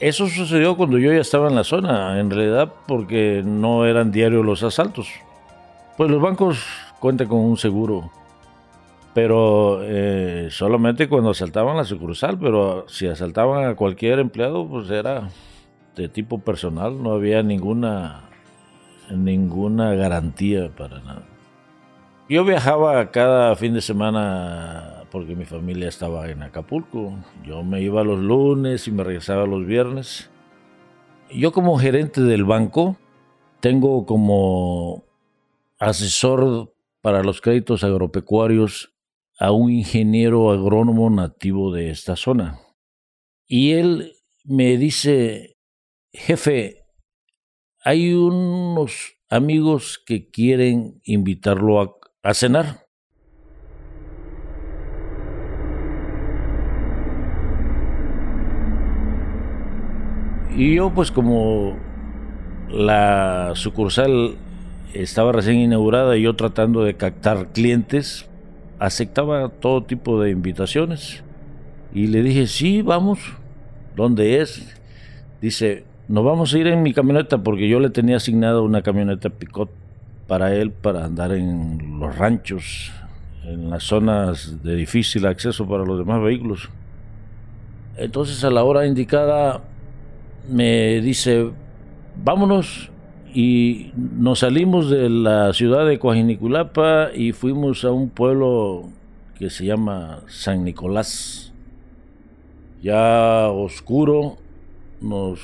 Eso sucedió cuando yo ya estaba en la zona, en realidad porque no eran diarios los asaltos. Pues los bancos cuentan con un seguro, pero eh, solamente cuando asaltaban la sucursal, pero si asaltaban a cualquier empleado, pues era tipo personal no había ninguna ninguna garantía para nada. Yo viajaba cada fin de semana porque mi familia estaba en Acapulco. Yo me iba los lunes y me regresaba los viernes. Yo como gerente del banco tengo como asesor para los créditos agropecuarios a un ingeniero agrónomo nativo de esta zona. Y él me dice, jefe, hay unos amigos que quieren invitarlo a, cenar. Y yo pues como la sucursal estaba recién inaugurada y yo tratando de captar clientes, aceptaba todo tipo de invitaciones. Y le dije, sí, vamos, ¿dónde es? Dice, nos vamos a ir en mi camioneta porque yo le tenía asignado una camioneta Picot para él para andar en los ranchos, en las zonas de difícil acceso para los demás vehículos. Entonces a la hora indicada me dice, vámonos y nos salimos de la ciudad de Coajiniculapa y fuimos a un pueblo que se llama San Nicolás. Ya oscuro, nos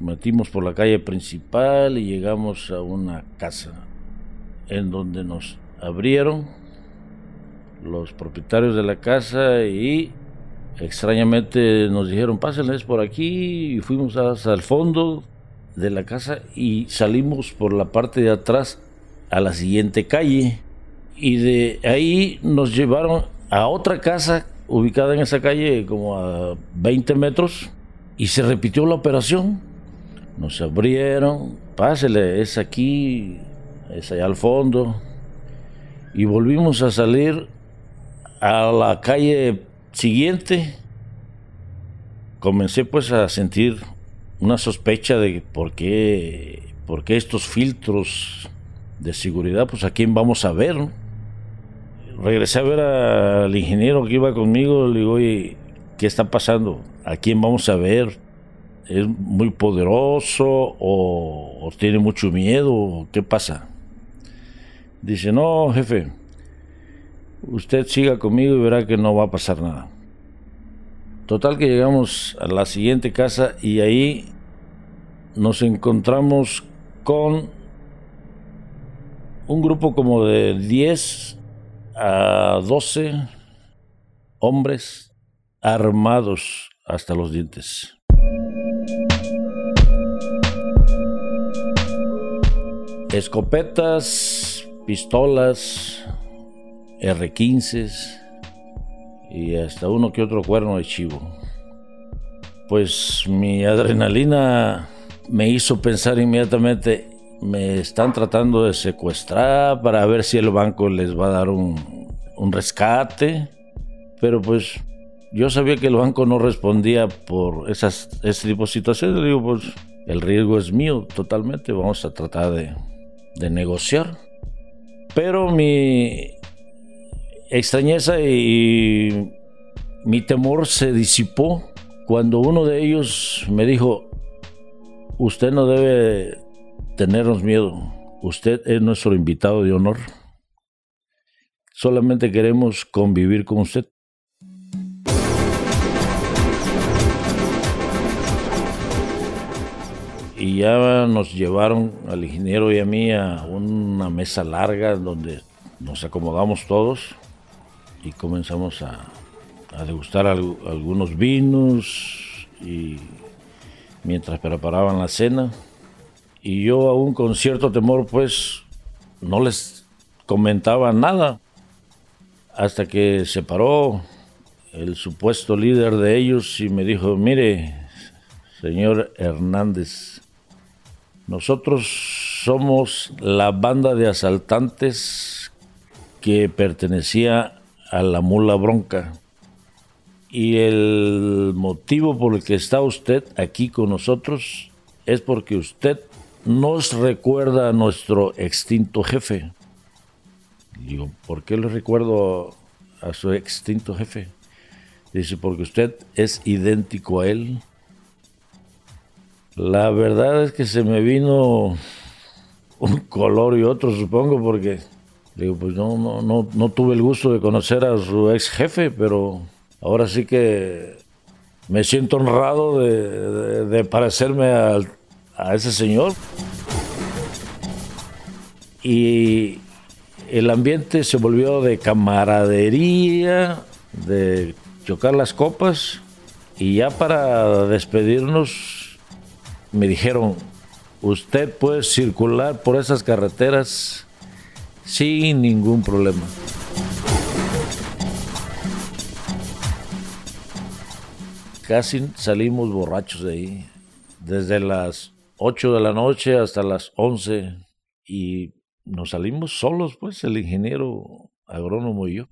metimos por la calle principal y llegamos a una casa en donde nos abrieron los propietarios de la casa y extrañamente nos dijeron pásenles por aquí y fuimos hasta el fondo de la casa y salimos por la parte de atrás a la siguiente calle y de ahí nos llevaron a otra casa ubicada en esa calle como a 20 metros y se repitió la operación. Nos abrieron, pásele, es aquí, es allá al fondo. Y volvimos a salir a la calle siguiente. Comencé pues a sentir una sospecha de por qué, por qué estos filtros de seguridad, pues a quién vamos a ver. Regresé a ver al ingeniero que iba conmigo, le digo, oye, ¿qué está pasando? ¿A quién vamos a ver? ¿Es muy poderoso o, tiene mucho miedo? ¿Qué pasa? Dice, no, jefe, usted siga conmigo y verá que no va a pasar nada. Total que llegamos a la siguiente casa y ahí nos encontramos con un grupo como de 10 a 12 hombres armados hasta los dientes. Escopetas, pistolas, R15 y hasta uno que otro cuerno de chivo. Pues mi adrenalina me hizo pensar inmediatamente, me están tratando de secuestrar para ver si el banco les va a dar un, rescate, pero pues yo sabía que el banco no respondía por esas, ese tipo de situaciones. digo, pues el riesgo es mío totalmente. Vamos a tratar de, de negociar. Pero mi extrañeza y mi temor se disipó cuando uno de ellos me dijo, usted no debe tenernos miedo, usted es nuestro invitado de honor. Solamente queremos convivir con usted. Y ya nos llevaron al ingeniero y a mí a una mesa larga donde nos acomodamos todos y comenzamos a, degustar algunos vinos y mientras preparaban la cena. Y yo aún con cierto temor pues no les comentaba nada hasta que se paró el supuesto líder de ellos y me dijo mire señor Hernández nosotros somos la banda de asaltantes que pertenecía a la mula bronca. Y el motivo por el que está usted aquí con nosotros es porque usted nos recuerda a nuestro extinto jefe. Digo, ¿por qué le recuerdo a su extinto jefe? Dice, porque usted es idéntico a él. La verdad es que se me vino un color y otro, supongo, porque digo, pues no, no, no, no tuve el gusto de conocer a su ex jefe, pero ahora sí que me siento honrado de, parecerme a ese señor. Y el ambiente se volvió de camaradería, de chocar las copas, y ya para despedirnos me dijeron, usted puede circular por esas carreteras sin ningún problema. Casi salimos borrachos de ahí, desde las 8 de la noche hasta las 11 y nos salimos solos, pues el ingeniero agrónomo y yo.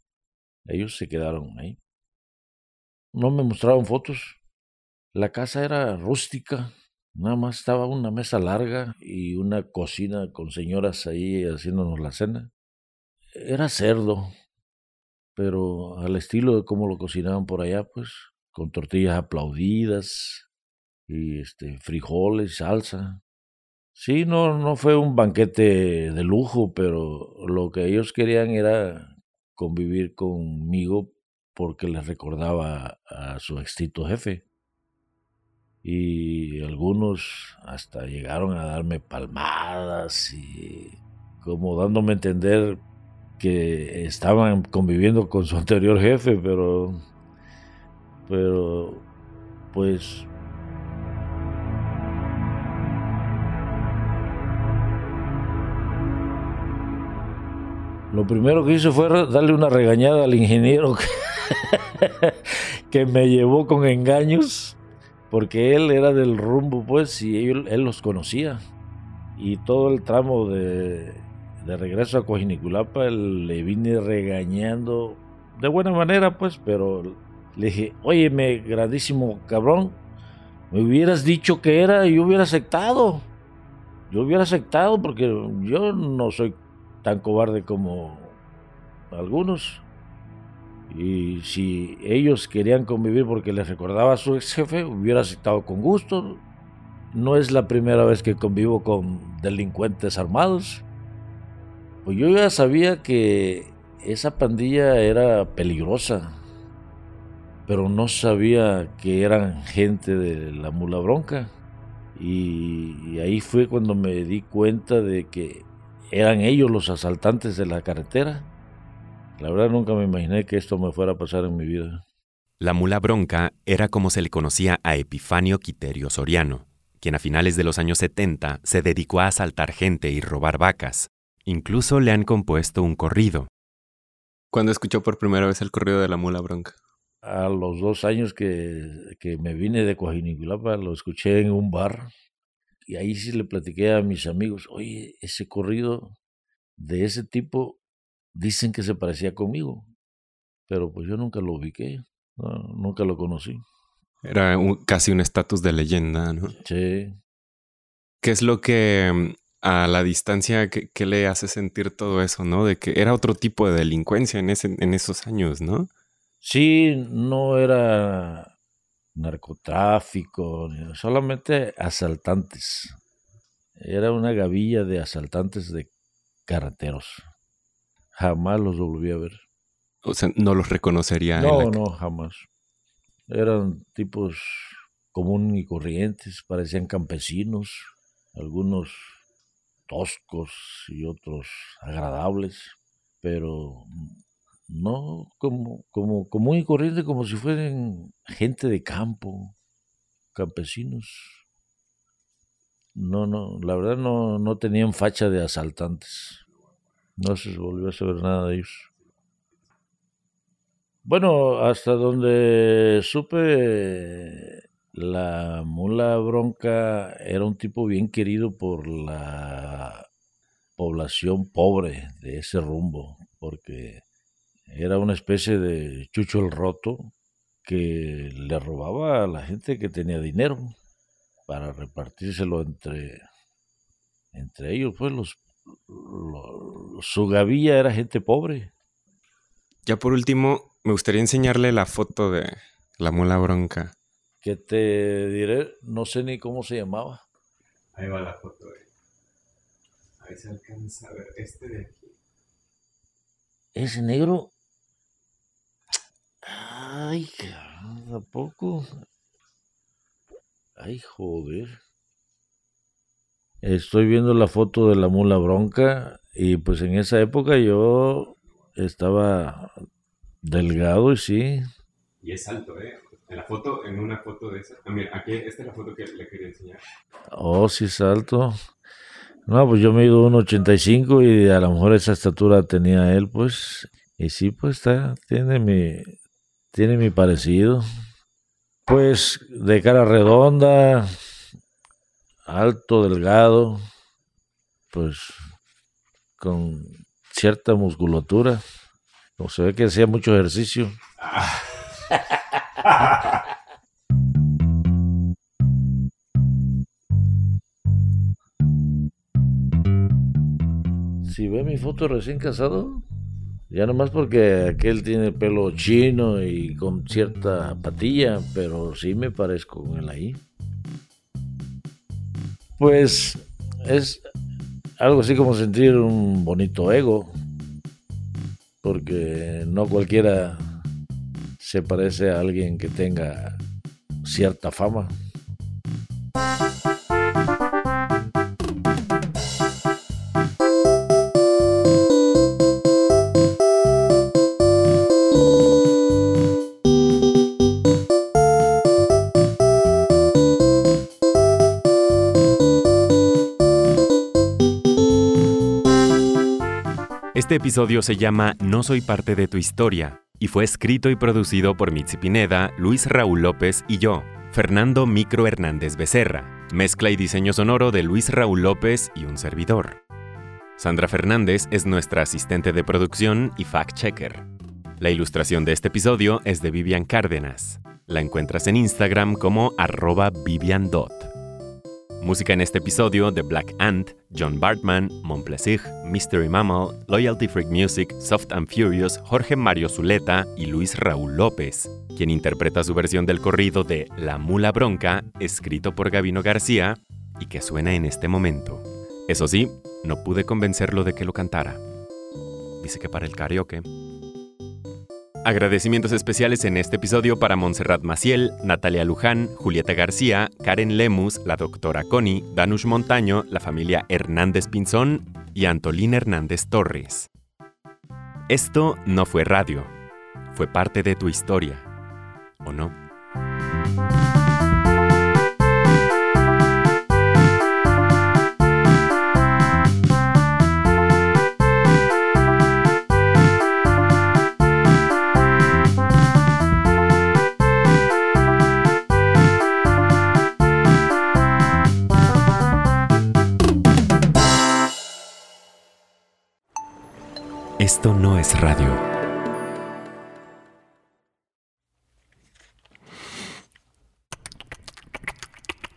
Ellos se quedaron ahí. No me mostraron fotos. La casa era rústica, Nada más estaba una mesa larga y una cocina con señoras ahí haciéndonos la cena. Era cerdo, pero al estilo de cómo lo cocinaban por allá, pues, con tortillas aplaudidas y este frijoles, salsa. Sí, no, no fue un banquete de lujo, pero lo que ellos querían era convivir conmigo porque les recordaba a su extinto jefe. Y algunos hasta llegaron a darme palmadas y como dándome a entender que estaban conviviendo con su anterior jefe, pero pero pues Lo primero que hice fue darle una regañada al ingeniero que, me llevó con engaños, porque él era del rumbo, pues, y él, los conocía. Y todo el tramo de, de regreso a Cojiniculapa le vine regañando de buena manera, pues, pero le dije, óyeme, grandísimo cabrón, me hubieras dicho que era y yo hubiera aceptado. Yo hubiera aceptado porque yo no soy tan cobarde como algunos. Y si ellos querían convivir porque les recordaba a su ex jefe, hubiera aceptado con gusto. No es la primera vez que convivo con delincuentes armados. Pues yo ya sabía que esa pandilla era peligrosa, pero no sabía que eran gente de la mula bronca. y ahí fue cuando me di cuenta de que eran ellos los asaltantes de la carretera. La verdad nunca me imaginé que esto me fuera a pasar en mi vida. La mula bronca era como se le conocía a Epifanio Quiterio Soriano, quien a finales de los años 70 se dedicó a asaltar gente y robar vacas. Incluso le han compuesto un corrido. ¿Cuándo escuchó por primera vez el corrido de la mula bronca? A los dos años que, que me vine de Coajiniculapa, lo escuché en un bar y ahí sí le platiqué a mis amigos, oye, ese corrido de ese tipo dicen que se parecía conmigo, pero pues yo nunca lo ubiqué, nunca lo conocí. Era casi un estatus de leyenda, ¿no? Sí. ¿Qué es lo que mm, a la distancia, qué, le hace sentir todo eso, no? De que era otro tipo de delincuencia en, ese, en esos años, ¿no? Sí, no era narcotráfico, solamente asaltantes. Era una gavilla de asaltantes de carreteros. Jamás los volví a ver. O sea, no los reconocería. No, no, jamás. Eran tipos comunes y corrientes, parecían campesinos, algunos toscos y otros agradables, pero no como, como común y corriente, como si fueran gente de campo, campesinos. No, no, la verdad no, no tenían facha de asaltantes. No se volvió a saber nada de ellos. Bueno, hasta donde supe, la mula bronca era un tipo bien querido por la población pobre de ese rumbo, porque era una especie de chucho el roto que le robaba a la gente que tenía dinero para repartírselo entre, entre ellos. Pues los, su gavilla era gente pobre. Ya por último, me gustaría enseñarle la foto de la mula bronca. Que te diré, no sé ni cómo se llamaba. Ahí va la foto. Ahí se alcanza a ver este de aquí. Ese negro Ay, tampoco. Ay, joder. Estoy viendo la foto de la mula bronca y pues en esa época yo estaba delgado y sí. Y es alto, ¿eh? En la foto, en una foto de esa. Ah, mira, aquí, esta es la foto que le quería enseñar. Oh, sí es alto. No, pues yo me mido 1,85 y a lo mejor esa estatura tenía él, pues. Y sí, pues está, tiene mi, tiene mi parecido. Pues de cara redonda, alto, delgado, pues con cierta musculatura. Como se ve que hacía mucho ejercicio. si ve mi foto recién casado, ya nomás porque aquel tiene pelo chino y con cierta patilla, pero sí me parezco con él ahí. Pues es algo así como sentir un bonito ego, porque no cualquiera se parece a alguien que tenga cierta fama. Episodio se llama No soy parte de tu historia y fue escrito y producido por Mitzi Pineda, Luis Raúl López y yo, Fernando Micro Hernández Becerra. Mezcla y diseño sonoro de Luis Raúl López y un servidor. Sandra Fernández es nuestra asistente de producción y fact-checker. La ilustración de este episodio es de Vivian Cárdenas. La encuentras en Instagram como arroba viviandot. Música en este episodio de Black Ant, John Bartman, Monplesig, Mystery Mammal, Loyalty Freak Music, Soft and Furious, Jorge Mario Zuleta y Luis Raúl López, quien interpreta su versión del corrido de La Mula Bronca, escrito por Gavino García y que suena en este momento. Eso sí, no pude convencerlo de que lo cantara. Dice que para el karaoke. Agradecimientos especiales en este episodio para Montserrat Maciel, Natalia Luján, Julieta García, Karen Lemus, la doctora Connie, Danush Montaño, la familia Hernández Pinzón y Antolín Hernández Torres. Esto no fue radio, fue parte de tu historia, ¿o no? Esto no es radio.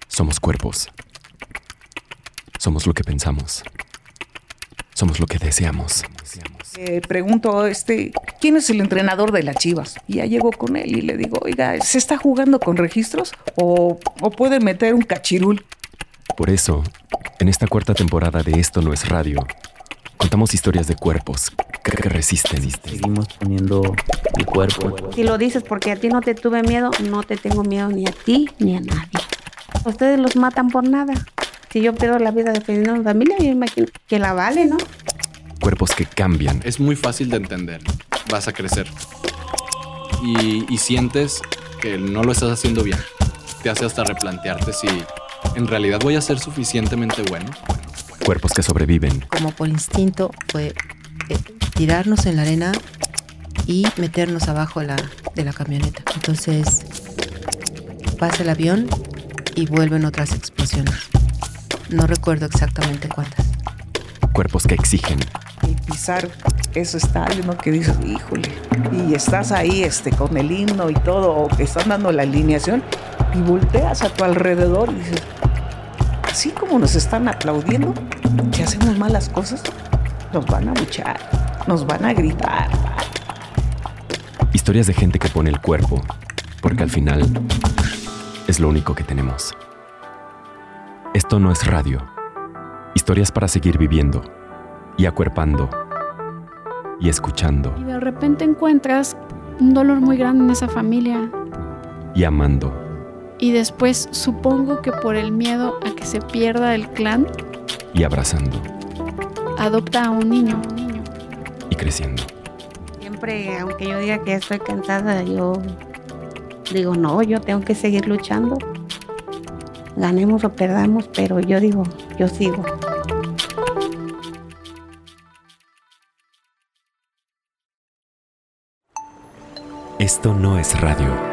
Somos cuerpos. Somos lo que pensamos. Somos lo que deseamos. Eh, pregunto, este, ¿quién es el entrenador de las Chivas? Y ya llego con él y le digo, oiga, ¿se está jugando con registros o, o puede meter un cachirul? Por eso, en esta cuarta temporada de Esto no es radio, contamos historias de cuerpos que, que resisten. Seguimos poniendo el cuerpo. Si lo dices porque a ti no te tuve miedo, no te tengo miedo ni a ti ni a nadie. Ustedes los matan por nada. Si yo pierdo la vida defendiendo a mi familia, yo imagino que la vale, ¿no? Cuerpos que cambian. Es muy fácil de entender. Vas a crecer. Y, y sientes que no lo estás haciendo bien. Te hace hasta replantearte si en realidad voy a ser suficientemente bueno. Cuerpos que sobreviven. Como por instinto fue eh, tirarnos en la arena y meternos abajo la, de la camioneta. Entonces pasa el avión y vuelven otras explosiones. No recuerdo exactamente cuántas. Cuerpos que exigen. Y pisar ese estadio, ¿no? Que dices, híjole, y estás ahí este, con el himno y todo, o que están dando la alineación, y volteas a tu alrededor y dices, así como nos están aplaudiendo, que hacemos malas cosas, nos van a luchar, nos van a gritar. Historias de gente que pone el cuerpo, porque al final es lo único que tenemos. Esto no es radio. Historias para seguir viviendo y acuerpando y escuchando Y de repente encuentras un dolor muy grande en esa familia. y amando Y después supongo que por el miedo a que se pierda el clan, y abrazando adopta a un niño. y creciendo. Siempre, aunque yo diga que estoy cansada, yo digo, no, yo tengo que seguir luchando. Ganemos o perdamos, pero yo digo, yo sigo. Esto no es radio.